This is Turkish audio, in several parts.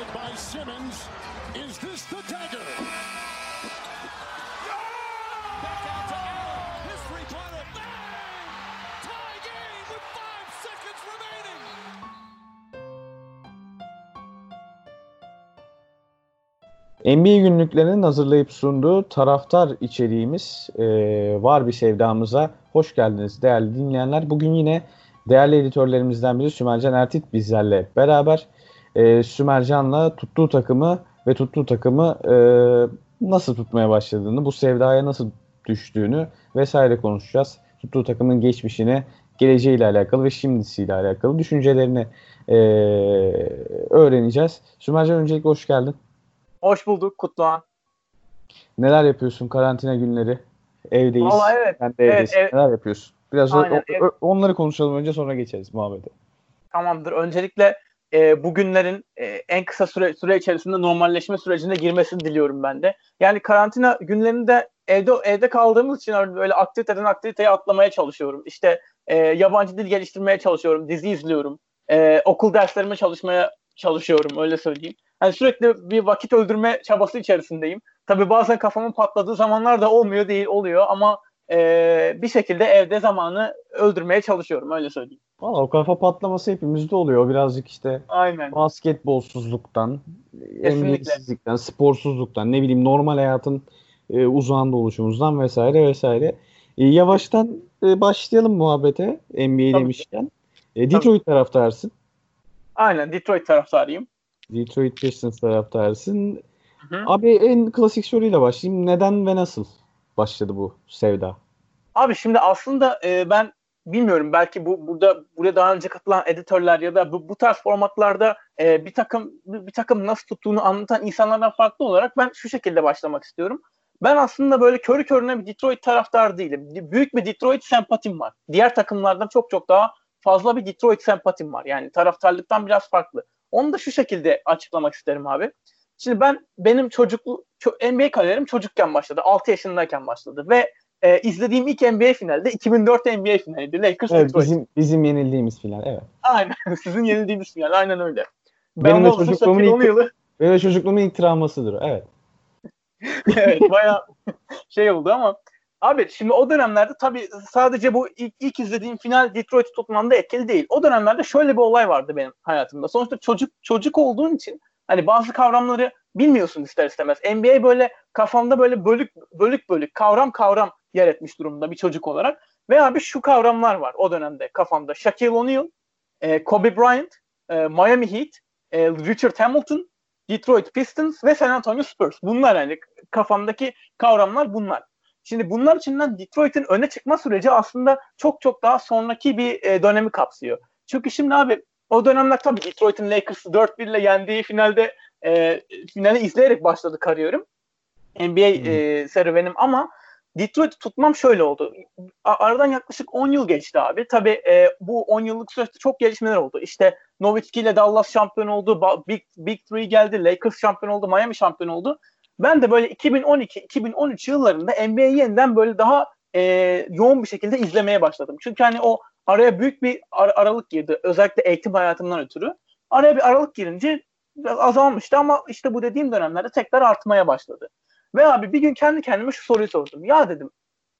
defended by Simmons. Is this the dagger? Back out to Allen. His three-pointer. Bang! Tie game with five seconds remaining. NBA günlüklerinin hazırlayıp sunduğu taraftar içeriğimiz e, var bir sevdamıza. Hoş geldiniz değerli dinleyenler. Bugün yine değerli editörlerimizden biri Sümercan Ertit bizlerle beraber. E, Sümercan'la tuttuğu takımı ve tuttuğu takımı e, nasıl tutmaya başladığını, bu sevdaya nasıl düştüğünü vesaire konuşacağız. Tuttuğu takımın geçmişini, geleceğiyle alakalı ve şimdisiyle alakalı düşüncelerini e, öğreneceğiz. Sümercan öncelikle hoş geldin. Hoş bulduk Kutluhan. Neler yapıyorsun karantina günleri? Evdeyiz. Vallahi evet. Sen de evdesin. Evet, Neler yapıyorsun? Biraz Aynen, o- ev- onları konuşalım önce sonra geçeriz muhabbete. Tamamdır. Öncelikle e, bugünlerin e, en kısa süre, süre içerisinde normalleşme sürecine girmesini diliyorum ben de. Yani karantina günlerinde evde evde kaldığımız için öyle böyle aktiviteden aktiviteye atlamaya çalışıyorum. İşte e, yabancı dil geliştirmeye çalışıyorum, dizi izliyorum, e, okul derslerime çalışmaya çalışıyorum öyle söyleyeyim. Yani sürekli bir vakit öldürme çabası içerisindeyim. Tabii bazen kafamın patladığı zamanlar da olmuyor değil oluyor ama e, bir şekilde evde zamanı öldürmeye çalışıyorum öyle söyleyeyim. Valla o kafa patlaması hepimizde oluyor. Birazcık işte Aynen. basketbolsuzluktan, emniyetsizlikten, sporsuzluktan, ne bileyim normal hayatın e, uzağında oluşumuzdan vesaire vesaire. E, yavaştan e, başlayalım muhabbete NBA Tabii. demişken. E, Detroit taraftarsın. Aynen Detroit taraftarıyım. Detroit Pistons taraftarsın. Hı. Abi en klasik soruyla başlayayım. Neden ve nasıl başladı bu sevda? Abi şimdi aslında e, ben bilmiyorum belki bu burada buraya daha önce katılan editörler ya da bu, bu tarz formatlarda e, bir takım bir, takım nasıl tuttuğunu anlatan insanlardan farklı olarak ben şu şekilde başlamak istiyorum. Ben aslında böyle körü körüne bir Detroit taraftar değilim. Büyük bir Detroit sempatim var. Diğer takımlardan çok çok daha fazla bir Detroit sempatim var. Yani taraftarlıktan biraz farklı. Onu da şu şekilde açıklamak isterim abi. Şimdi ben benim çocuklu ço- NBA kariyerim çocukken başladı. 6 yaşındayken başladı ve e, izlediğim ilk NBA finali de 2004 NBA finaliydi. Lakers Evet, Detroit. bizim bizim yenildiğimiz final. Evet. Aynen. Sizin yenildiğiniz final. Aynen öyle. Benim Ben de olsun çocukluğumun ilk- O'Neal'ı Benim de çocukluğumun ilk travmasıdır. Evet. evet baya şey oldu ama abi şimdi o dönemlerde tabii sadece bu ilk, ilk izlediğim final Detroit'i tutmamda etkili değil. O dönemlerde şöyle bir olay vardı benim hayatımda. Sonuçta çocuk çocuk olduğun için hani bazı kavramları bilmiyorsun ister istemez. NBA böyle kafamda böyle bölük bölük bölük kavram kavram yer etmiş durumda bir çocuk olarak. Ve abi şu kavramlar var o dönemde kafamda. Shaquille O'Neal, e, Kobe Bryant, e, Miami Heat, e, Richard Hamilton, Detroit Pistons ve San Antonio Spurs. Bunlar yani kafamdaki kavramlar bunlar. Şimdi bunlar içinden Detroit'in öne çıkma süreci aslında çok çok daha sonraki bir e, dönemi kapsıyor. Çünkü şimdi abi o dönemler tabii Detroit'in Lakers'ı 4-1 ile yendiği finalde e, finali izleyerek başladı kariyerim. NBA e, serüvenim ama Detroit'i tutmam şöyle oldu. Aradan yaklaşık 10 yıl geçti abi. Tabii e, bu 10 yıllık süreçte çok gelişmeler oldu. İşte Nowitzki ile Dallas şampiyon oldu. Big, Big Three geldi. Lakers şampiyon oldu. Miami şampiyon oldu. Ben de böyle 2012-2013 yıllarında NBA'yi yeniden böyle daha e, yoğun bir şekilde izlemeye başladım. Çünkü hani o araya büyük bir ar- aralık girdi. Özellikle eğitim hayatımdan ötürü. Araya bir aralık girince azalmıştı ama işte bu dediğim dönemlerde tekrar artmaya başladı. Ve abi bir gün kendi kendime şu soruyu sordum. Ya dedim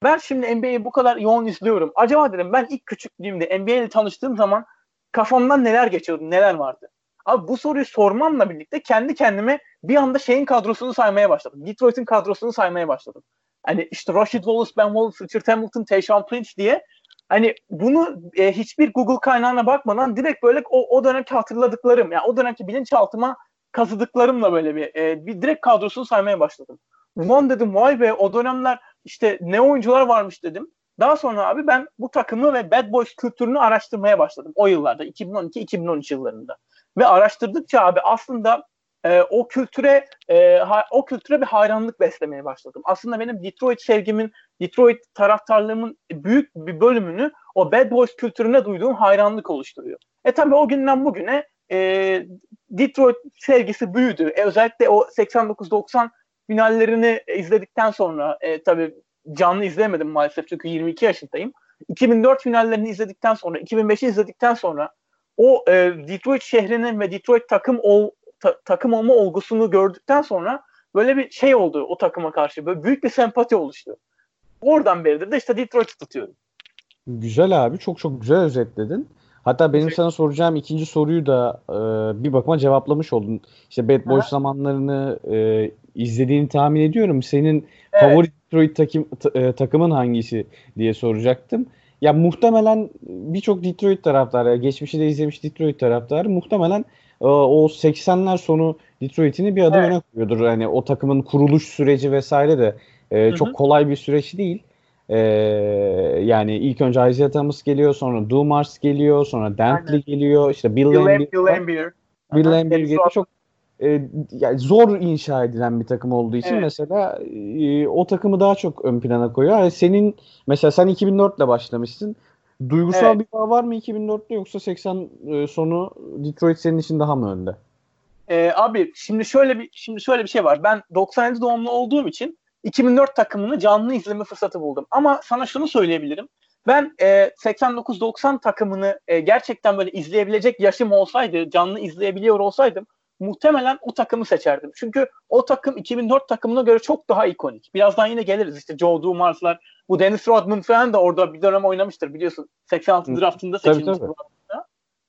ben şimdi NBA'yi bu kadar yoğun izliyorum. Acaba dedim ben ilk küçüklüğümde NBA ile tanıştığım zaman kafamdan neler geçiyordu, neler vardı? Abi bu soruyu sormamla birlikte kendi kendime bir anda şeyin kadrosunu saymaya başladım. Detroit'in kadrosunu saymaya başladım. Hani işte Rashid Wallace, Ben Wallace, Richard Hamilton, Tayshaun Prince diye hani bunu e, hiçbir Google kaynağına bakmadan direkt böyle o, o dönemki hatırladıklarım yani o dönemki bilinçaltıma kazıdıklarımla böyle bir, e, bir direkt kadrosunu saymaya başladım. Ulan dedim vay be o dönemler işte ne oyuncular varmış dedim. Daha sonra abi ben bu takımı ve Bad Boys kültürünü araştırmaya başladım o yıllarda 2012-2013 yıllarında. Ve araştırdıkça abi aslında e, o kültüre e, ha, o kültüre bir hayranlık beslemeye başladım. Aslında benim Detroit sevgimin, Detroit taraftarlığımın büyük bir bölümünü o Bad Boys kültürüne duyduğum hayranlık oluşturuyor. E tabii o günden bugüne e, Detroit sevgisi büyüdü. E, özellikle o 89-90 finallerini izledikten sonra e, tabii canlı izleyemedim maalesef çünkü 22 yaşındayım. 2004 finallerini izledikten sonra, 2005'i izledikten sonra o e, Detroit şehrinin ve Detroit takım ol, ta- takım olma olgusunu gördükten sonra böyle bir şey oldu o takıma karşı. Böyle büyük bir sempati oluştu. Oradan beridir de işte Detroit'i tutuyorum. Güzel abi. Çok çok güzel özetledin. Hatta benim sana soracağım ikinci soruyu da e, bir bakıma cevaplamış oldun. İşte Bad Boys Aha. zamanlarını e, izlediğini tahmin ediyorum. Senin Evet. favori Detroit takım, ta- e, takımın hangisi diye soracaktım. Ya muhtemelen birçok Detroit taraftarı, geçmişi de izlemiş Detroit taraftarı muhtemelen e, o 80'ler sonu Detroit'ini bir adım Evet. öne koyuyordur. Hani o takımın kuruluş süreci vesaire de e, çok kolay bir süreç değil. E, yani ilk önce Isaiah Thomas geliyor, sonra Dumars geliyor, sonra Dantley Aynen. geliyor, işte Bill Bill, Laimbeer Lam- Bill Dennis geliyor. Çok e, yani zor inşa edilen bir takım olduğu için Evet. mesela e, o takımı daha çok ön plana koyuyor. Yani senin mesela sen 2004 ile başlamışsın. Duygusal Evet. bir bağ var mı 2004'te yoksa 80 e, sonu Detroit senin için daha mı önde? Ee, abi şimdi şöyle bir şimdi şöyle bir şey var. Ben 97 doğumlu olduğum için 2004 takımını canlı izleme fırsatı buldum. Ama sana şunu söyleyebilirim. Ben e, 89-90 takımını e, gerçekten böyle izleyebilecek yaşım olsaydı, canlı izleyebiliyor olsaydım muhtemelen o takımı seçerdim. Çünkü o takım 2004 takımına göre çok daha ikonik. Birazdan yine geliriz işte Joe Dumars'lar. Bu Dennis Rodman falan da orada bir dönem oynamıştır biliyorsun. 86 Hı. draftında tabii.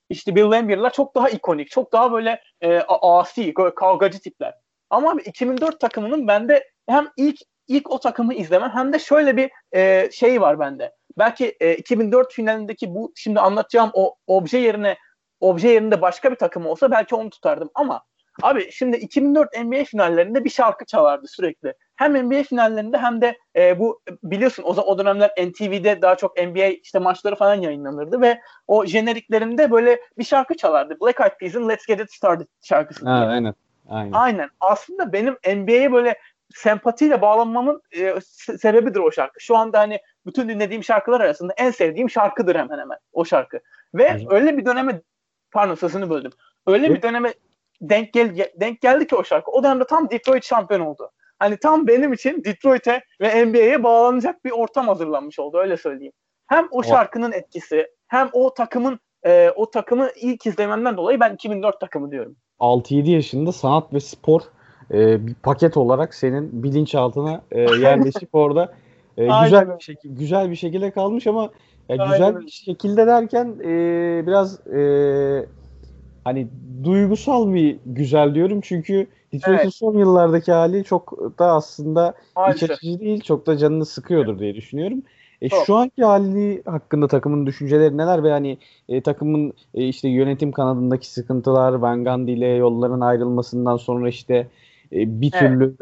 İşte Bill Laimbeer'lar çok daha ikonik, çok daha böyle e, asi, böyle kavgacı tipler. Ama abi 2004 takımının bende hem ilk ilk o takımı izlemem hem de şöyle bir e, şey var bende. Belki e, 2004 finalindeki bu şimdi anlatacağım o obje yerine obje yerinde başka bir takım olsa belki onu tutardım ama abi şimdi 2004 NBA finallerinde bir şarkı çalardı sürekli. Hem NBA finallerinde hem de e, bu biliyorsun o, o dönemler NTV'de daha çok NBA işte maçları falan yayınlanırdı ve o jeneriklerinde böyle bir şarkı çalardı. Black Eyed Peas'in Let's Get It Started şarkısı. Ha, aynen. Aynen. Aynen. Aslında benim NBA'ye böyle sempatiyle bağlanmamın e, se- sebebidir o şarkı. Şu anda hani bütün dinlediğim şarkılar arasında en sevdiğim şarkıdır hemen hemen o şarkı. Ve Güzel. öyle bir döneme pardon sözünü böldüm. Öyle bir döneme denk gel denk geldi ki o şarkı. O dönemde tam Detroit şampiyon oldu. Hani tam benim için Detroit'e ve NBA'ye bağlanacak bir ortam hazırlanmış oldu öyle söyleyeyim. Hem o şarkının etkisi hem o takımın e, o takımı ilk izlememden dolayı ben 2004 takımı diyorum. 6-7 yaşında sanat ve spor e, bir paket olarak senin bilinçaltına e, yerleşip orada e, güzel bir şekilde güzel bir şekilde kalmış ama ya Aynen güzel bir şekilde derken e, biraz e, hani duygusal bir güzel diyorum çünkü Detroit'in Evet. son yıllardaki hali çok da aslında iç Maalesef. açıcı değil, çok da canını sıkıyordur diye düşünüyorum. E, Çok. şu anki hali hakkında takımın düşünceleri neler ve hani e, takımın e, işte yönetim kanadındaki sıkıntılar, Van Gundy ile yolların ayrılmasından sonra işte e, bir Evet. türlü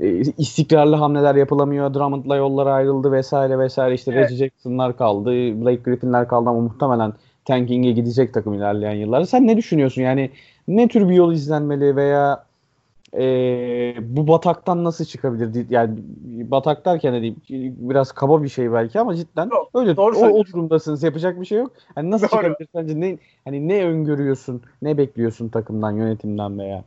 e, istikrarlı hamleler yapılamıyor. Drummond'la yollar ayrıldı vesaire vesaire. İşte Evet. Reggie Jackson'lar kaldı, Blake Griffin'ler kaldı ama muhtemelen tanking'e gidecek takım ilerleyen yıllarda. Sen ne düşünüyorsun? Yani ne tür bir yol izlenmeli veya e, bu bataktan nasıl çıkabilir? Yani batak derken de değil, biraz kaba bir şey belki ama cidden Yok, öyle doğru o, o durumdasınız. Yapacak bir şey yok. Hani nasıl Doğru. çıkabilir sence? Ne hani ne öngörüyorsun? Ne bekliyorsun takımdan, yönetimden veya?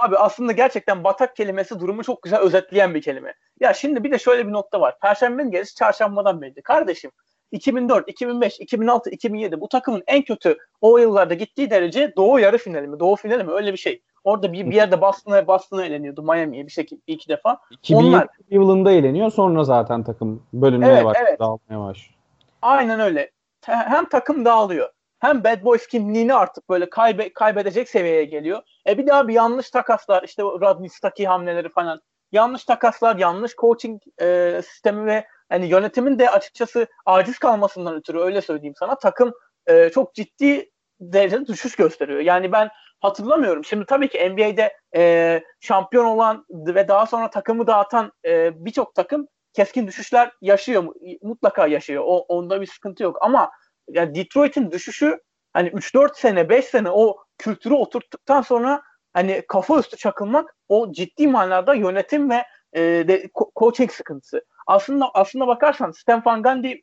Abi aslında gerçekten batak kelimesi durumu çok güzel özetleyen bir kelime. Ya şimdi bir de şöyle bir nokta var. Perşembenin gerisi çarşambadan belli. Kardeşim 2004, 2005, 2006, 2007 bu takımın en kötü o yıllarda gittiği derece Doğu yarı finali mi? Doğu finali mi? Öyle bir şey. Orada bir, bir yerde Boston'a Boston'a eleniyordu. Miami'ye bir şekilde iki defa. 2007 Onlar- yılında eğleniyor. Sonra zaten takım bölünmeye Evet, başlıyor, evet. dağılmaya başlıyor. Aynen öyle. Hem takım dağılıyor. Hem Bad Boys kimliğini artık böyle kaybe kaybedecek seviyeye geliyor. E bir daha bir yanlış takaslar işte Rodney Stuckey hamleleri falan. Yanlış takaslar, yanlış coaching e, sistemi ve hani yönetimin de açıkçası aciz kalmasından ötürü öyle söyleyeyim sana takım e, çok ciddi derecede düşüş gösteriyor. Yani ben hatırlamıyorum. Şimdi tabii ki NBA'de e, şampiyon olan ve daha sonra takımı dağıtan e, birçok takım keskin düşüşler yaşıyor mu- mutlaka yaşıyor. O onda bir sıkıntı yok ama ya Detroit'in düşüşü hani 3-4 sene 5 sene o kültürü oturttuktan sonra hani kafa üstü çakılmak o ciddi manada yönetim ve e, de, ko- coaching sıkıntısı. Aslında aslında bakarsan Stan Van Gundy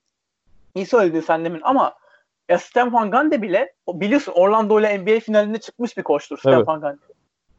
iyi söyledin sen demin ama ya Stan Van Gundy bile biliyorsun Orlando ile NBA finalinde çıkmış bir koçtur Stan Evet. Van Gundy.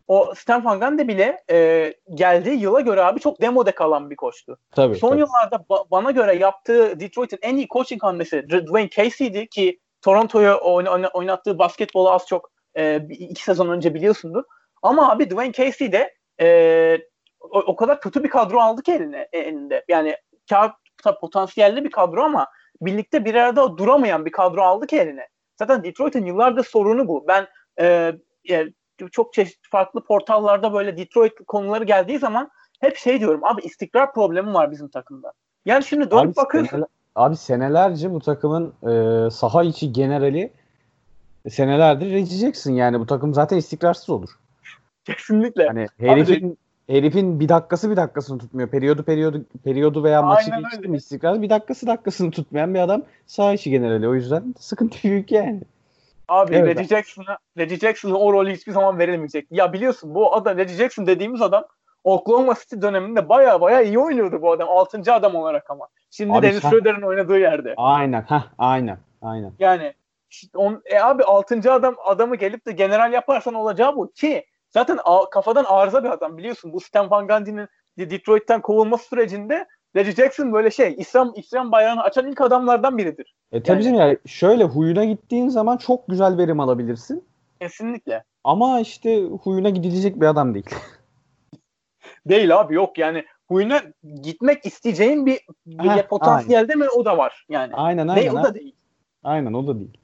O Stan Van Gundy bile e, geldiği yıla göre abi çok demode kalan bir koçtu. Tabii. Son tabii. yıllarda ba- bana göre yaptığı Detroit'in en iyi coaching hamlesi Dwayne Casey'di ki Toronto'ya oyna- oynattığı basketbolu az çok e, iki sezon önce biliyorsundur. Ama abi Dwayne Casey de e, o, o kadar kötü bir kadro aldı ki eline, elinde. Yani kağıtta potansiyelli bir kadro ama birlikte bir arada duramayan bir kadro aldı ki eline. Zaten Detroit'in yıllardır sorunu bu. Ben e, e, çok çeşitli farklı portallarda böyle Detroit konuları geldiği zaman hep şey diyorum abi istikrar problemi var bizim takımda. Yani şimdi dönüp Abi, bakıyorsun. seneler- abi senelerce bu takımın e, saha içi generali senelerdir Reggie yani bu takım zaten istikrarsız olur. Kesinlikle. Hani herifin herifin bir dakikası bir dakikasını tutmuyor. Periyodu periyodu periyodu veya maçı Aynen geçti öyle. mi istikrar bir dakikası dakikasını tutmayan bir adam saha içi generali. O yüzden sıkıntı büyük yani. Abi Evet. Reggie Jackson'a Reggie Jackson'a o rolü hiçbir zaman verilmeyecek. Ya biliyorsun bu adam Reggie Jackson dediğimiz adam Oklahoma City döneminde baya baya iyi oynuyordu bu adam. 6. adam olarak ama. Şimdi Dennis sen- Schroeder'in oynadığı yerde. Aynen. Heh, aynen. Aynen. Yani işte on, e abi 6. adam adamı gelip de general yaparsan olacağı bu ki zaten a- kafadan arıza bir adam biliyorsun. Bu Stan Van Gundy'nin De- Detroit'ten kovulması sürecinde Reggie Jackson böyle şey İslam İslam bayrağını açan ilk adamlardan biridir. E tabii Yani- yani şöyle huyuna gittiğin zaman çok güzel verim alabilirsin. Kesinlikle. Ama işte huyuna gidilecek bir adam değil. Değil abi yok yani huyuna gitmek isteyeceğin bir, bir Heh, potansiyelde mi o da var yani. Aynen Değil, aynen. o ha. da değil. Aynen o da değil.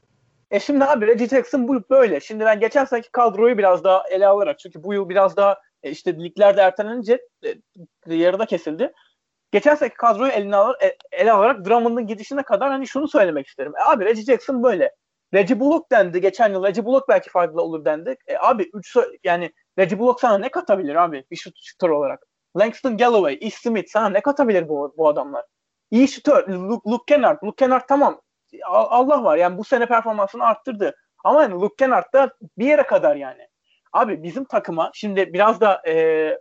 E şimdi abi Reggie Jackson bu böyle. Şimdi ben geçen seneki kadroyu biraz daha ele alarak çünkü bu yıl biraz daha e, işte liglerde ertelenince e, yarıda kesildi. Geçen seneki kadroyu eline alır, e, ele alarak Drummond'un gidişine kadar hani şunu söylemek isterim. E, abi Reggie Jackson böyle. Reggie Bullock dendi geçen yıl. Reggie Bullock belki faydalı olur dendi. E, abi üç so- yani Reggie Bullock sana ne katabilir abi bir şut şutör olarak? Langston Galloway, Ish Smith sana ne katabilir bu, bu adamlar? İyi şutör. Luke, Luke Kennard. Luke Kennard tamam. Allah var yani bu sene performansını arttırdı. Ama yani Luke Kennard da bir yere kadar yani. Abi bizim takıma şimdi biraz da e,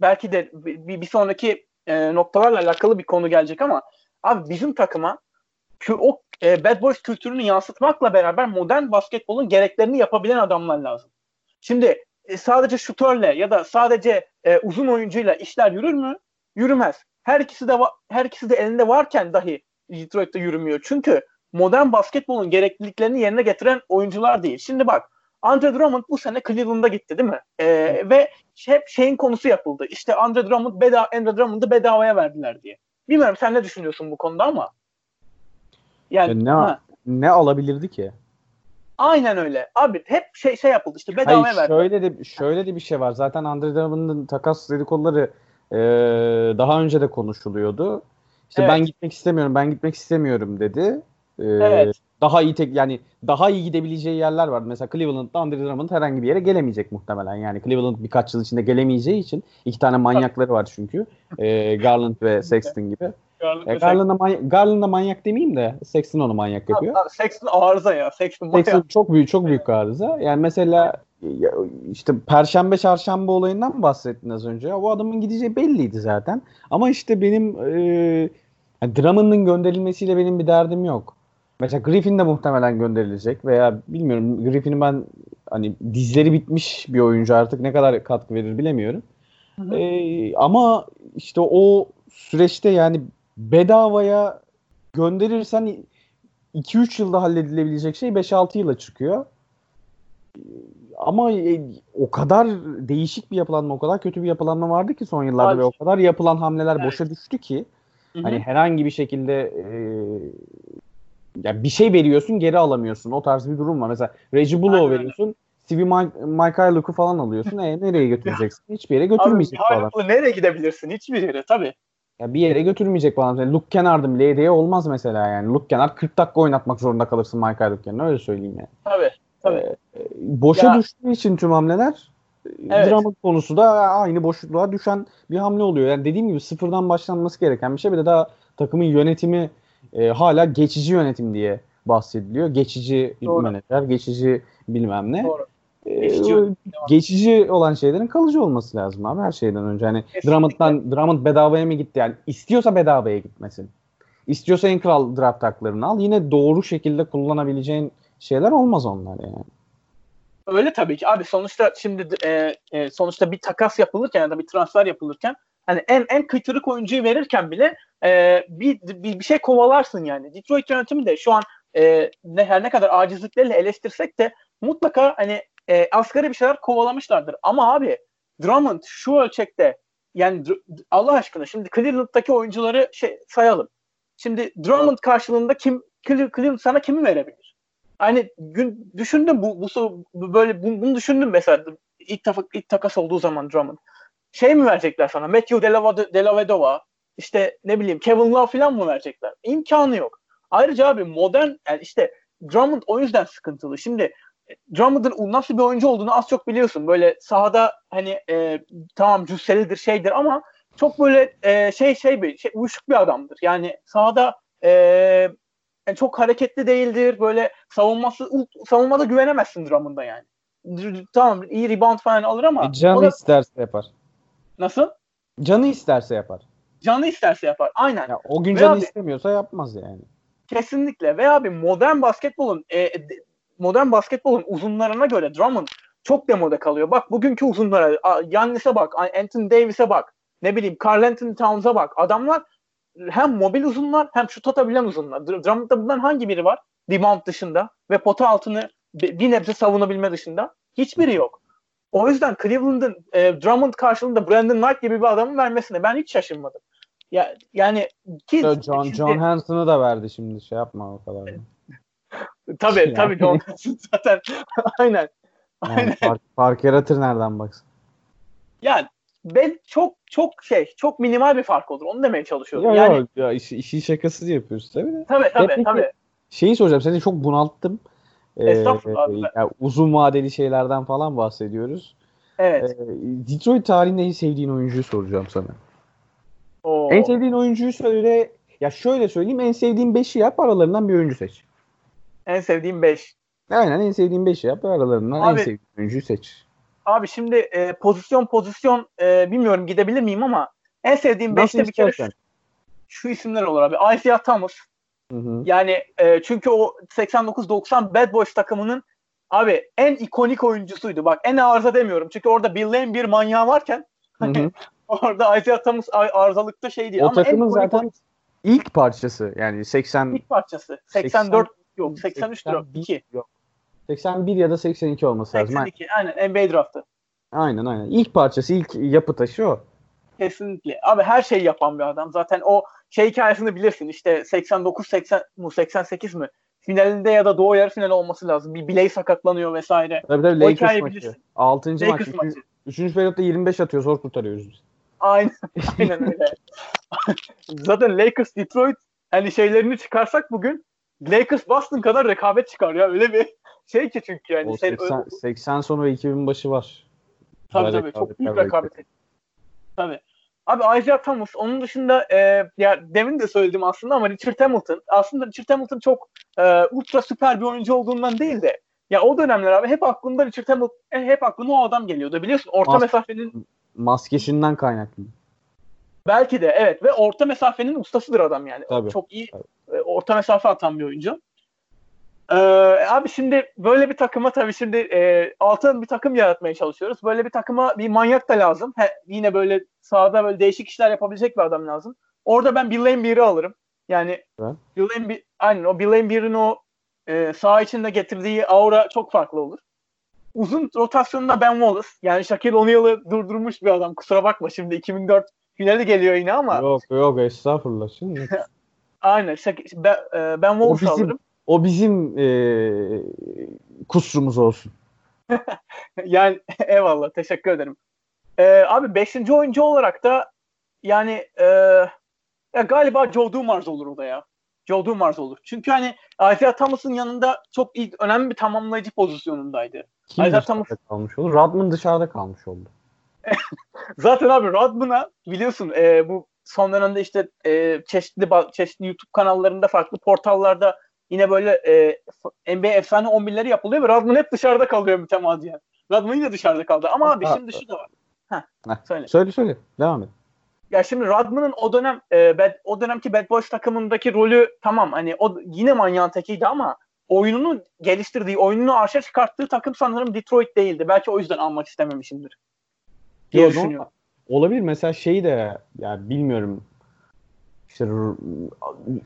belki de bir, bir sonraki e, noktalarla alakalı bir konu gelecek ama abi bizim takıma kü- o e, bad boys kültürünü yansıtmakla beraber modern basketbolun gereklerini yapabilen adamlar lazım. Şimdi e, sadece şutörle ya da sadece e, uzun oyuncuyla işler yürür mü? Yürümez. Her ikisi de her ikisi de elinde varken dahi Detroit'te yürümüyor. Çünkü modern basketbolun gerekliliklerini yerine getiren oyuncular değil. Şimdi bak Andre Drummond bu sene Cleveland'a gitti değil mi? E, ve hep şeyin konusu yapıldı. İşte Andre Drummond beda Andre Drummond'ı bedavaya verdiler diye. Bilmiyorum sen ne düşünüyorsun bu konuda ama. Yani Ya ne, ha, ne alabilirdi ki? aynen öyle. Abi hep şey şey yapıldı işte Hayır bedavaya verdiler. şöyle de şöyle de bir şey var. Zaten Andre Drummond'un takas dedikoduları e, daha önce de konuşuluyordu. İşte Evet. ben gitmek istemiyorum, ben gitmek istemiyorum dedi. E, Evet. Daha iyi tek yani daha iyi gidebileceği yerler vardı. Mesela Cleveland'da Andre Drummond herhangi bir yere gelemeyecek muhtemelen. Yani Cleveland birkaç yıl içinde gelemeyeceği için iki tane manyakları var çünkü. E, Garland ve Sexton gibi. E, Garland'a, many- Garland'a manyak demeyeyim de Sexton onu manyak yapıyor. Ha, Sexton arıza ya. Sexton. Sexton çok büyük çok büyük arıza. Yani mesela işte Perşembe Çarşamba olayından bahsettin az önce. O adamın gideceği belliydi zaten. Ama işte benim e, yani Drummond'un gönderilmesiyle benim bir derdim yok. Mesela Griffin de muhtemelen gönderilecek veya bilmiyorum Griffin'in ben hani dizleri bitmiş bir oyuncu artık ne kadar katkı verir bilemiyorum. Hı hı. E, ama işte o süreçte yani bedavaya gönderirsen 2-3 yılda halledilebilecek şey 5-6 yıla çıkıyor. Ama e, o kadar değişik bir yapılanma, o kadar kötü bir yapılanma vardı ki son yıllarda Abi. ve o kadar yapılan hamleler Evet. boşa düştü ki Hı hı. hani herhangi bir şekilde e, ya bir şey veriyorsun geri alamıyorsun. O tarz bir durum var. Mesela Reggie Bullock'u veriyorsun. Stevie Mike Luke'u falan alıyorsun. E, nereye götüreceksin? Hiçbir yere Abi, götürmeyecek adam. Hariklı, nereye gidebilirsin? Hiçbir yere tabii. Ya bir yere götürmeyecek falan. Mesela Luke Kennard'ın bile hediye olmaz mesela yani. Luke Kennard 40 dakika oynatmak zorunda kalırsın Michael Luke Kennard'ı öyle söyleyeyim yani. Tabii. Tabii. Ee, boşa Ya- düştüğü için tüm hamleler Evet. Drummond konusu da aynı boşluğa düşen bir hamle oluyor. Yani dediğim gibi sıfırdan başlanması gereken bir şey. Bir de daha takımın yönetimi e, hala geçici yönetim diye bahsediliyor. Geçici Doğru. menajer, geçici bilmem ne. Doğru. Ee, Geçici yönetim. geçici olan şeylerin kalıcı olması lazım abi her şeyden önce. Hani Kesinlikle. Drummond'dan Drummond bedavaya mı gitti? Yani istiyorsa bedavaya gitmesin. İstiyorsa en kral draft haklarını al. Yine doğru şekilde kullanabileceğin şeyler olmaz onlar yani. Öyle tabii ki. Abi sonuçta şimdi e, e, sonuçta bir takas yapılırken ya da bir transfer yapılırken hani en en kıytırık oyuncuyu verirken bile e, bir, bir bir şey kovalarsın yani. Detroit yönetimi de şu an e, ne her ne kadar acizlikleriyle eleştirsek de mutlaka hani e, asgari bir şeyler kovalamışlardır. Ama abi Drummond şu ölçekte yani Allah aşkına şimdi Cleveland'daki oyuncuları şey sayalım. Şimdi Drummond karşılığında kim Cleveland sana kimi verebilir? Hani gün düşündüm bu, bu, bu böyle bunu, bunu düşündüm mesela ilk, tafak, ilk takas olduğu zaman Drummond. Şey mi verecekler sana? Matthew Dellavedova, işte ne bileyim Kevin Love falan mı verecekler? İmkanı yok. Ayrıca abi modern yani işte Drummond o yüzden sıkıntılı. Şimdi Drummond'ın nasıl bir oyuncu olduğunu az çok biliyorsun. Böyle sahada hani e, tamam cüsselidir şeydir ama çok böyle e, şey şey bir şey, uyuşuk bir adamdır. Yani sahada e, yani çok hareketli değildir. Böyle savunması savunmada güvenemezsin Drummond'a yani. Tamam iyi rebound falan alır ama e, canı da, isterse yapar. Nasıl? Canı isterse yapar. Canı isterse yapar. Aynen. Ya, o gün Ve canı abi, istemiyorsa yapmaz yani. Kesinlikle. Ve abi modern basketbolun e, modern basketbolun uzunlarına göre Drummond çok demode kalıyor. Bak bugünkü uzunlara Yannis'e bak, Anthony Davis'e bak, ne bileyim Carl Anthony Towns'a bak. Adamlar hem mobil uzunlar hem şut atabilen uzunlar. Drummond'da bundan hangi biri var? Rebound dışında ve pota altını bir nebze savunabilme dışında. Hiçbiri yok. O yüzden Cleveland'ın e, Drummond karşılığında Brandon Knight gibi bir adamın vermesine ben hiç şaşırmadım. Ya yani ki John şimdi, John Hanson'ı da verdi şimdi şey yapma o kadar. tabii yani. tabii John Hanson zaten aynen. Yani aynen. Fark, fark yaratır nereden baksın. Yani ben çok çok şey çok minimal bir fark olur. Onu demeye çalışıyorum. Ya, yani ya işi, işi şakasız yapıyoruz tabii de. Tabii tabii Hep tabii. Şeyi soracağım. Seni çok bunalttım. Ee, yani uzun vadeli şeylerden falan bahsediyoruz. Evet. Ee, Detroit tarihinde en sevdiğin oyuncuyu soracağım sana. Oo. En sevdiğin oyuncuyu söyle. Ya şöyle söyleyeyim. En sevdiğin 5'i yap. Aralarından bir oyuncu seç. En sevdiğim 5. Aynen en sevdiğin 5'i yap. Aralarından abi, en sevdiğin oyuncuyu seç. Abi şimdi e, pozisyon pozisyon e, bilmiyorum gidebilir miyim ama en sevdiğim 5'te bir kere şu, şu isimler olur abi. Isaiah Thomas. Hı hı. Yani e, çünkü o 89-90 Bad Boys takımının abi en ikonik oyuncusuydu. Bak en arıza demiyorum. Çünkü orada Bill Lane bir manyağı varken hani orada Isaiah Thomas arızalıkta şeydi. O Ama takımın zaten oyuncusu. ilk parçası. Yani 80 ilk parçası. 84 80, yok 83 2. Yok. 81 ya da 82 olması 82, lazım. 82 aynen NBA draftı. Aynen aynen. İlk parçası, ilk yapı taşı o. Kesinlikle. Abi her şeyi yapan bir adam. Zaten o şey hikayesini bilirsin. İşte 89 80 mu 88 mi? Finalinde ya da doğu yarı final olması lazım. Bir bileği sakatlanıyor vesaire. Tabii tabii Lakers maçı. Bilirsin. 6. Lakers maç. maçı. 3. periyotta 25 atıyor. Zor kurtarıyoruz biz. Aynen, aynen öyle. Zaten Lakers Detroit hani şeylerini çıkarsak bugün Lakers Boston kadar rekabet çıkar ya. Öyle bir şey ki çünkü yani. O 80, 80 sonu ve 2000 başı var. Tabii tabii. Çok büyük rekabet. Tabii. Abi Isaiah Thomas onun dışında e, ya demin de söyledim aslında ama Richard Hamilton aslında Richard Hamilton çok e, ultra süper bir oyuncu olduğundan değil de ya o dönemler abi hep aklımda Richard Hamilton e, hep aklıma o adam geliyordu biliyorsun orta Mas- mesafenin maskesinden kaynaklı. Belki de evet ve orta mesafenin ustasıdır adam yani. Tabii. Çok iyi Tabii. E, orta mesafe atan bir oyuncu. Ee, abi şimdi böyle bir takıma tabii şimdi e, altın bir takım yaratmaya çalışıyoruz. Böyle bir takıma bir manyak da lazım. He, yine böyle sahada böyle değişik işler yapabilecek bir adam lazım. Orada ben Bill Laimbeer'i alırım. Yani evet. Bill Laimbeer, aynen o Bill Laimbeer'in o e, saha içinde getirdiği aura çok farklı olur. Uzun rotasyonunda Ben Wallace. Yani Shaquille O'Neal'ı durdurmuş bir adam. Kusura bakma şimdi 2004 finali geliyor yine ama. Yok yok estağfurullah. Şimdi. aynen. Ben, e, ben Wallace alırım o bizim e, kusurumuz olsun. yani eyvallah teşekkür ederim. Ee, abi 5. oyuncu olarak da yani e, ya galiba Joe Dumars olur o da ya. Joe Dumars olur. Çünkü hani Isaiah Thomas'ın yanında çok iyi, önemli bir tamamlayıcı pozisyonundaydı. Kim Isaiah Thomas kalmış olur? Rodman dışarıda kalmış oldu. Zaten abi Rodman'a biliyorsun e, bu son dönemde işte e, çeşitli çeşitli YouTube kanallarında farklı portallarda yine böyle e, NBA efsane 11'leri yapılıyor ve Radman hep dışarıda kalıyor mütemadiyen. Radman yine dışarıda kaldı. Ama abi şimdi şu da var. Heh, söyle. Söyle söyle. Devam et. Ya şimdi Radman'ın o dönem e, bad, o dönemki Bad Boys takımındaki rolü tamam hani o yine manyağın tekiydi ama oyununu geliştirdiği, oyununu arşa çıkarttığı takım sanırım Detroit değildi. Belki o yüzden almak istememişimdir. Diye Yo, düşünüyorum. Olabilir. Mesela şey de yani bilmiyorum işte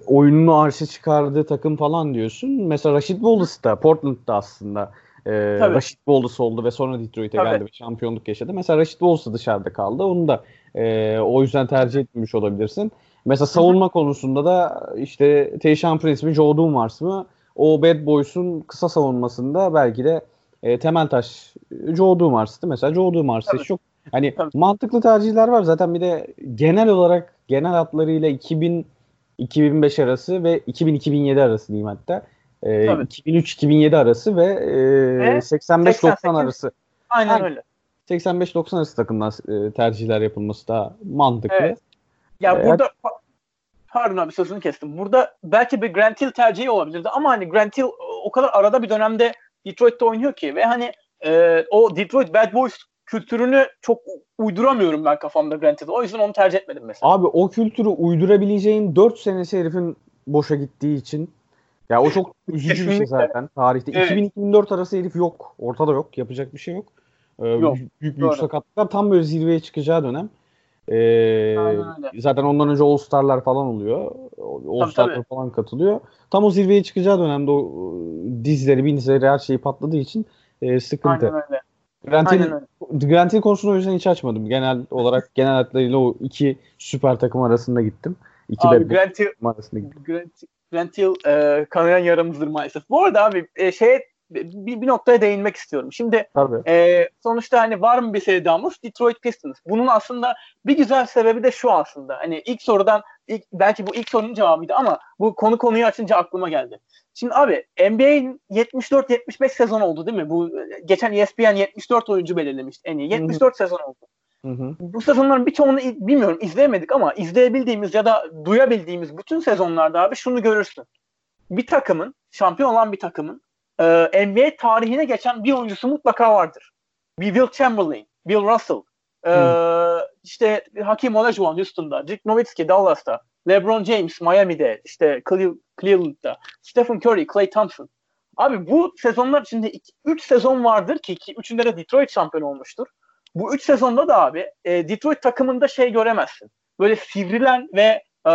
oyununu arşa çıkardığı takım falan diyorsun. Mesela Rashid Wallace da Portland'da aslında e, Tabii. Rashid Wallace oldu ve sonra Detroit'e geldi ve şampiyonluk yaşadı. Mesela Rashid Wallace da dışarıda kaldı. Onu da e, o yüzden tercih etmemiş olabilirsin. Mesela savunma konusunda da işte Tayshaun Prince mi Joe Dumars mı o Bad Boys'un kısa savunmasında belki de e, temel taş Joe Dumars'tı. Mesela Joe Dumars Tabii. çok hani Tabii. mantıklı tercihler var. Zaten bir de genel olarak genel hatlarıyla 2000 2005 arası ve 2000-2007 arası diyeyim hatta. E, Tabii. 2003-2007 arası ve, e, Ve 85-90 88 arası. Aynen Aynen. öyle. 85-90 arası takımdan e, tercihler yapılması daha mantıklı. Evet. Ya Evet. burada pa- pardon abi sözünü kestim. Burada belki bir Grant Hill tercihi olabilirdi ama hani Grant Hill o kadar arada bir dönemde Detroit'te oynuyor ki ve hani e, o Detroit Bad Boys kültürünü çok uyduramıyorum ben kafamda Grant Hill'e. O yüzden onu tercih etmedim mesela. Abi o kültürü uydurabileceğin 4 senesi herifin boşa gittiği için ya o çok üzücü bir şey zaten tarihte. Evet. 2000-2004 arası herif yok. Ortada yok. Yapacak bir şey yok. Ee, Yok, Büyük büyük doğru. sakatlıklar. Tam böyle zirveye çıkacağı dönem. Ee, zaten ondan önce All Star'lar falan oluyor. All Star'lar falan katılıyor. Tam o zirveye çıkacağı dönemde o e, dizleri, binizleri her şeyi patladığı için e, sıkıntı. Aynen öyle. Grant Hill. Grant Hill konusunu o yüzden hiç açmadım. Genel olarak genel hatlarıyla o iki süper takım arasında gittim. İki Abi Grant Hill, arasında gittim. Grant, Grant Hill e, kanayan yaramızdır maalesef. Bu arada abi e, şeye bir, bir noktaya değinmek istiyorum. Şimdi Tabii. e, sonuçta hani var mı bir sevdamız? Detroit Pistons. Bunun aslında bir güzel sebebi de şu aslında. Hani ilk sorudan ilk, belki bu ilk sorunun cevabıydı ama bu konu konuyu açınca aklıma geldi. Şimdi abi NBA'in 74-75 sezon oldu değil mi? Bu geçen ESPN 74 oyuncu belirlemişti en iyi. 74 sezon oldu. Bu sezonların birçoğunu bilmiyorum izleyemedik ama izleyebildiğimiz ya da duyabildiğimiz bütün sezonlarda abi şunu görürsün. Bir takımın, şampiyon olan bir takımın e, NBA tarihine geçen bir oyuncusu mutlaka vardır. Bir Will Chamberlain, Bill Russell, e, işte Hakim Olajuwon Houston'da, Dirk Nowitzki Dallas'ta, LeBron James Miami'de, işte Cle- Cleveland'da, Stephen Curry, Klay Thompson. Abi bu sezonlar içinde 3 sezon vardır ki, ki üçünde de Detroit şampiyon olmuştur. Bu üç sezonda da abi e, Detroit takımında şey göremezsin. Böyle sivrilen ve e,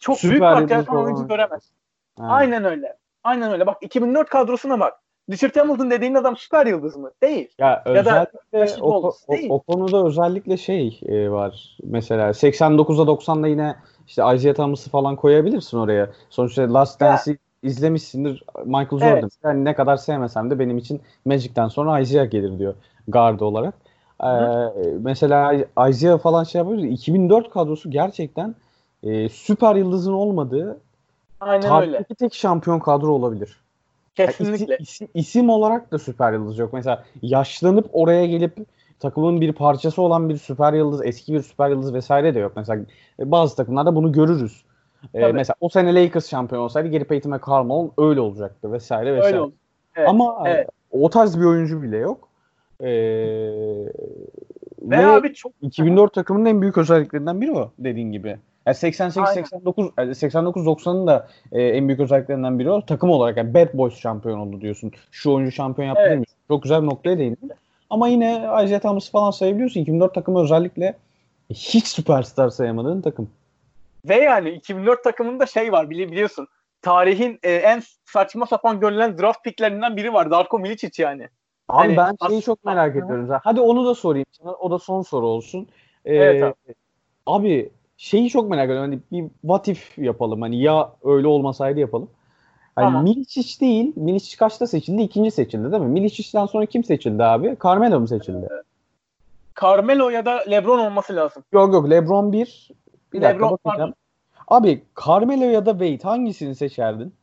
çok Süper büyük fark yaratan oyuncu göremezsin. Aynen. Aynen öyle. Aynen öyle. Bak 2004 kadrosuna bak. Richard Hamilton dediğin adam süper yıldız mı? Değil. Ya, Ya da Rashid o, Wallace o, değil. o konuda özellikle şey e, var. Mesela 89'a 90'da yine işte Isaiah Thomas'ı falan koyabilirsin oraya. Sonuçta Last. Dance'i izlemişsindir. Michael Jordan. Evet. Yani ne kadar sevmesem de benim için Magic'ten sonra Isaiah gelir diyor guard olarak. Ee, mesela Isaiah falan şey yapıyoruz. 2004 kadrosu gerçekten e, süper yıldızın olmadığı Aynen öyle. tek şampiyon kadro olabilir. Kesinlikle. isim, isim, isim olarak da süper yıldız yok. Mesela yaşlanıp oraya gelip takımın bir parçası olan bir süper yıldız, eski bir süper yıldız vesaire de yok. Mesela e, bazı takımlarda bunu görürüz. E, Tabii. mesela o sene Lakers şampiyon olsaydı Gary Payton ve Karl Malone öyle olacaktı vesaire vesaire. Öyle oldu. Evet. Ama evet. o tarz bir oyuncu bile yok. E, Ve ve abi çok 2004 takımının en büyük özelliklerinden biri o dediğin gibi. Yani 88 Aynen. 89 89 90'ın da e, en büyük özelliklerinden biri o. Takım olarak yani Bad Boys şampiyon oldu diyorsun. Şu oyuncu şampiyon yaptı Evet. Çok güzel bir noktaya değindin. Ama yine Isaiah Thomas'ı falan sayabiliyorsun. 2004 takımı özellikle hiç süperstar sayamadığın takım. Ve yani 2004 takımında şey var bili- biliyorsun. Tarihin e, en saçma sapan görülen draft picklerinden biri var. Darko Milicic yani. Abi Hani ben şeyi çok merak ediyorum. Hadi onu da sorayım sana. O da son soru olsun. Ee, Evet abi. Abi şeyi çok merak ediyorum. Hani bir what if yapalım. Hani ya öyle olmasaydı yapalım. Hani Tamam. Milicic değil. Milicic kaçta seçildi? İkinci seçildi değil mi? Milicic'ten sonra kim seçildi abi? Carmelo mu seçildi? Carmelo ya da LeBron olması lazım. Yok yok. LeBron 1. Bir dakika LeBron, bakacağım. Abi Carmelo ya da Wade hangisini seçerdin?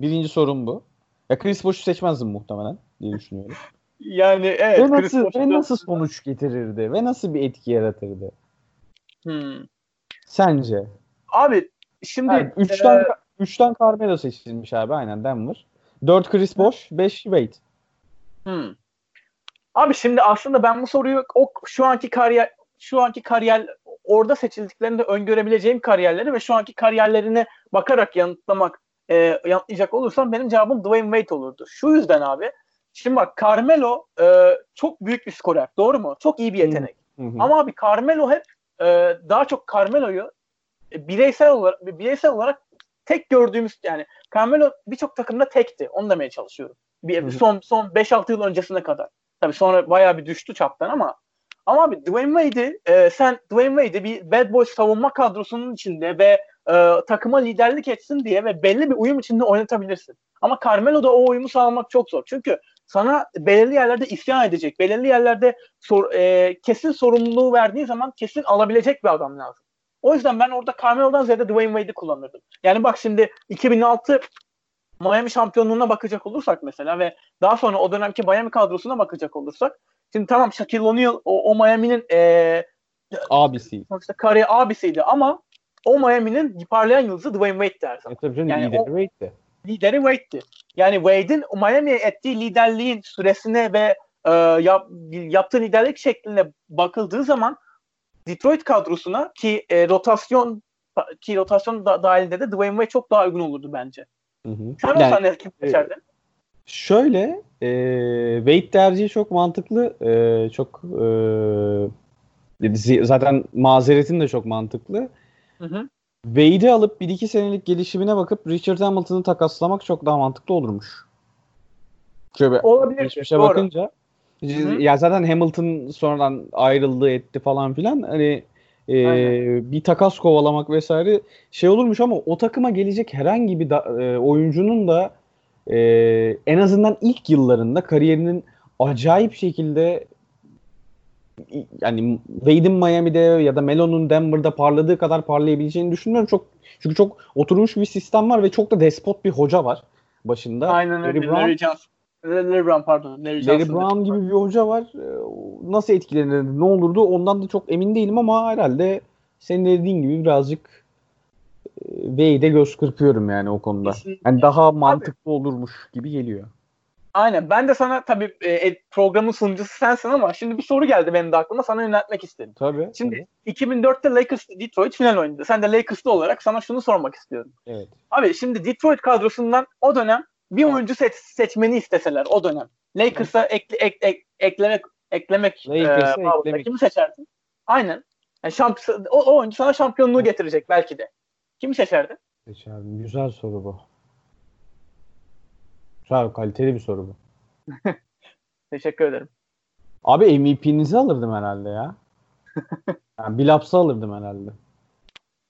Birinci sorum bu. Ya Chris Bosh'u seçmezdin muhtemelen diye düşünüyorum. Yani evet. ve nasıl, ve nasıl sonuç getirirdi? Ve nasıl bir etki yaratırdı? Hmm. Sence? Abi şimdi Yani üçten, e, üçten Carmelo seçilmiş abi aynen Denver. 4 Chris Bosh, 5 Wade. hmm. Abi şimdi aslında ben bu soruyu o şu anki kariyer şu anki kariyer orada seçildiklerinde öngörebileceğim kariyerleri ve şu anki kariyerlerine bakarak yanıtlamak e, yanıtlayacak olursam benim cevabım Dwayne Wade olurdu. Şu yüzden abi şimdi bak Carmelo e, çok büyük bir skorer. Doğru mu? Çok iyi bir yetenek. Hı hı. Ama abi Carmelo hep e, daha çok Carmelo'yu e, bireysel olarak bireysel olarak tek gördüğümüz yani Carmelo birçok takımda tekti. Onu demeye çalışıyorum. Bir, son son 5-6 yıl öncesine kadar. Tabii sonra bayağı bir düştü çaptan ama ama abi Dwayne Wade'i e, sen Dwayne Wade'i bir Bad Boys savunma kadrosunun içinde ve e, takıma liderlik etsin diye ve belli bir uyum içinde oynatabilirsin. Ama Carmelo'da o uyumu sağlamak çok zor. Çünkü sana belirli yerlerde isyan edecek, belirli yerlerde sor, e, kesin sorumluluğu verdiği zaman kesin alabilecek bir adam lazım. O yüzden ben orada Carmelo'dan ziyade Dwayne Wade'i kullanırdım. Yani bak şimdi 2006 Miami şampiyonluğuna bakacak olursak mesela ve daha sonra o dönemki Miami kadrosuna bakacak olursak şimdi tamam Shaquille O'Neal o, o Miami'nin e, abisi. Sonuçta kariyer abisiydi ama o Miami'nin parlayan yıldızı Dwayne Wade'di her zaman. E, tabii canım Yani o- Wade'di. Lideri Wade'di. Yani Wade'in Miami'ye ettiği liderliğin süresine ve e, yap, yaptığı liderlik şekline bakıldığı zaman Detroit kadrosuna ki e, rotasyon ki rotasyon da, dahilinde de Dwayne Wade çok daha uygun olurdu bence. Hı hı. Sen Yani- olsan ne kim seçerdin? Şöyle e, Wade tercihi çok mantıklı. E, çok e, zaten mazeretin de çok mantıklı. Hı hı. Wade'i alıp 1-2 senelik gelişimine bakıp Richard Hamilton'ı takaslamak çok daha mantıklı olurmuş. Şöyle Olabilir. geçmişe Doğru. bakınca hı. ya zaten Hamilton sonradan ayrıldı etti falan filan hani e, Aynen. bir takas kovalamak vesaire şey olurmuş ama o takıma gelecek herhangi bir da- e, oyuncunun da e, en azından ilk yıllarında kariyerinin acayip şekilde yani Wade'in Miami'de ya da Melo'nun Denver'da parladığı kadar parlayabileceğini düşünmüyorum. Çok çünkü çok oturmuş bir sistem var ve çok da despot bir hoca var başında. Aynen Larry öyle. Brown- Larry Johnson. Larry Brown pardon. Larry, Larry Johnson. Brown gibi bir hoca var. Ee, Nasıl etkilenirdi, ne olurdu ondan da çok emin değilim ama herhalde senin de dediğin gibi birazcık e, Wade'e göz kırpıyorum yani o konuda. Kesinlikle. Yani daha mantıklı olurmuş gibi geliyor. Aynen. Ben de sana tabii e, programın sunucusu sensin ama şimdi bir soru geldi benim de aklıma sana yöneltmek istedim. Tabii. Şimdi 2004'te Lakers Detroit final oynadı. Sen de Lakers'lı olarak sana şunu sormak istiyorum. Evet. Abi şimdi Detroit kadrosundan o dönem bir oyuncu seç, seçmeni isteseler o dönem. Lakers'a ekle, ek, ek- eklemek eklemek Lakers'a e, eklemek. kimi seçerdin? Aynen. Yani şamp- o, o oyuncu sana şampiyonluğu getirecek belki de. Kimi seçerdin? Seçerdim. Güzel soru bu. Güzel, kaliteli bir soru bu. Teşekkür ederim. Abi MVP'nizi alırdım herhalde ya. Yani Bilaps'ı alırdım herhalde.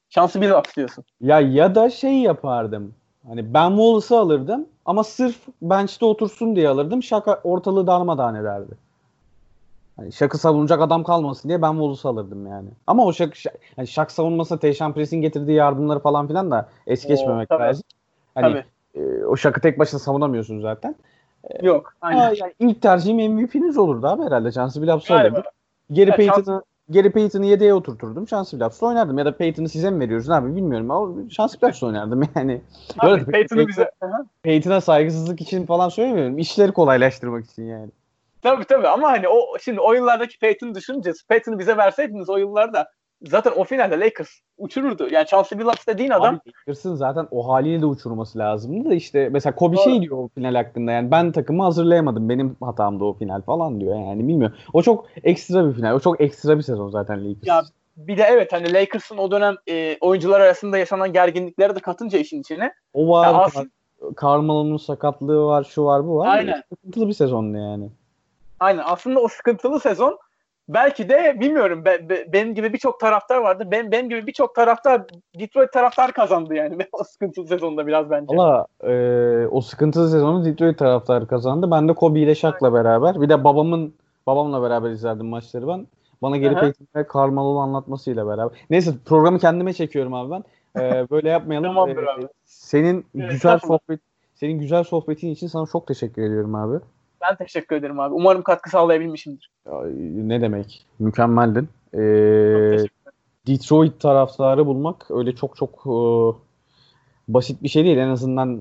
Şansı laf diyorsun. Ya ya da şey yapardım. Hani Ben Wallace'ı alırdım ama sırf bench'te otursun diye alırdım. Şaka ortalığı darmadağın ederdi. Hani şakı savunacak adam kalmasın diye Ben Wallace'ı alırdım yani. Ama o şak, şak, hani şak savunması Teşan Press'in getirdiği yardımları falan filan da es Oo, geçmemek tabii. lazım. Hani Tabii. E, o şakı tek başına savunamıyorsun zaten. Yok. Ama Aynen. yani ilk tercihim MVP'niz olurdu abi herhalde. Chance Billups'ı Galiba. alırdım. Geri Evet, Payton'ı Geri Payton'ı yedeğe oturturdum. Chance Billups'ı oynardım. Ya da Payton'ı size mi veriyoruz abi bilmiyorum ama Chance Billups'ı oynardım yani. Abi, Peyton'u bize... Aha. Peyton'a saygısızlık için falan söylemiyorum. İşleri kolaylaştırmak için yani. Tabii tabii ama hani o şimdi o yıllardaki Peyton'u düşününce Peyton'u bize verseydiniz o yıllarda zaten o finalde Lakers uçururdu. Yani Chauncey Billups dediğin adam Abi Lakers'ın zaten o haliyle de uçurması lazımdı da işte mesela Kobe Doğru. şey diyor o final hakkında yani ben takımı hazırlayamadım benim hatamdı o final falan diyor yani bilmiyorum. O çok ekstra bir final. O çok ekstra bir sezon zaten Lakers. Ya, bir de evet hani Lakers'ın o dönem e, oyuncular arasında yaşanan gerginlikleri de katınca işin içine. o var. Aslında- Carmelo'nun sakatlığı var, şu var, bu var. Aynen. Sıkıntılı bir sezondu yani. Aynen aslında o sıkıntılı sezon belki de bilmiyorum be- be- benim gibi birçok taraftar vardı. Ben, benim gibi birçok taraftar Detroit taraftar kazandı yani o sıkıntılı sezonda biraz bence. Valla e, o sıkıntılı sezonu Detroit taraftarı kazandı. Ben de Kobe ile Shaq'la beraber bir de babamın babamla beraber izlerdim maçları ben. Bana. Payton ve Carmelo'nun anlatmasıyla beraber. Neyse programı kendime çekiyorum abi ben. E, böyle yapmayalım. Tamamdır E, abi. senin Evet, güzel sohbet senin güzel sohbetin için sana çok teşekkür ediyorum abi. Ben teşekkür ederim abi. Umarım katkı sağlayabilmişimdir. Ay, Ne demek? Mükemmeldin. E, ederim. Detroit taraftarı bulmak öyle çok çok e, basit bir şey değil. En azından e,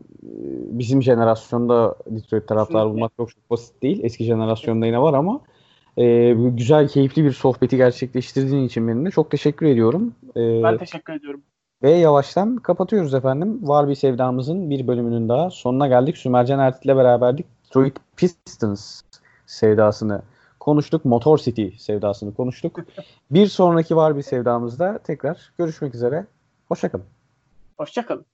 bizim jenerasyonda Detroit taraftarı bulmak çok çok basit değil. Eski jenerasyonda yine var ama e, güzel, keyifli bir sohbeti gerçekleştirdiğin için benimle çok teşekkür ediyorum. E, Ben teşekkür ediyorum. ve yavaştan kapatıyoruz efendim. Var bir sevdamızın bir bölümünün daha sonuna geldik. Sümercan Ertit'le beraberdik. Detroit Pistons sevdasını konuştuk. Motor City sevdasını konuştuk. bir sonraki var bir sevdamızda tekrar görüşmek üzere. Hoşçakalın. Hoşçakalın.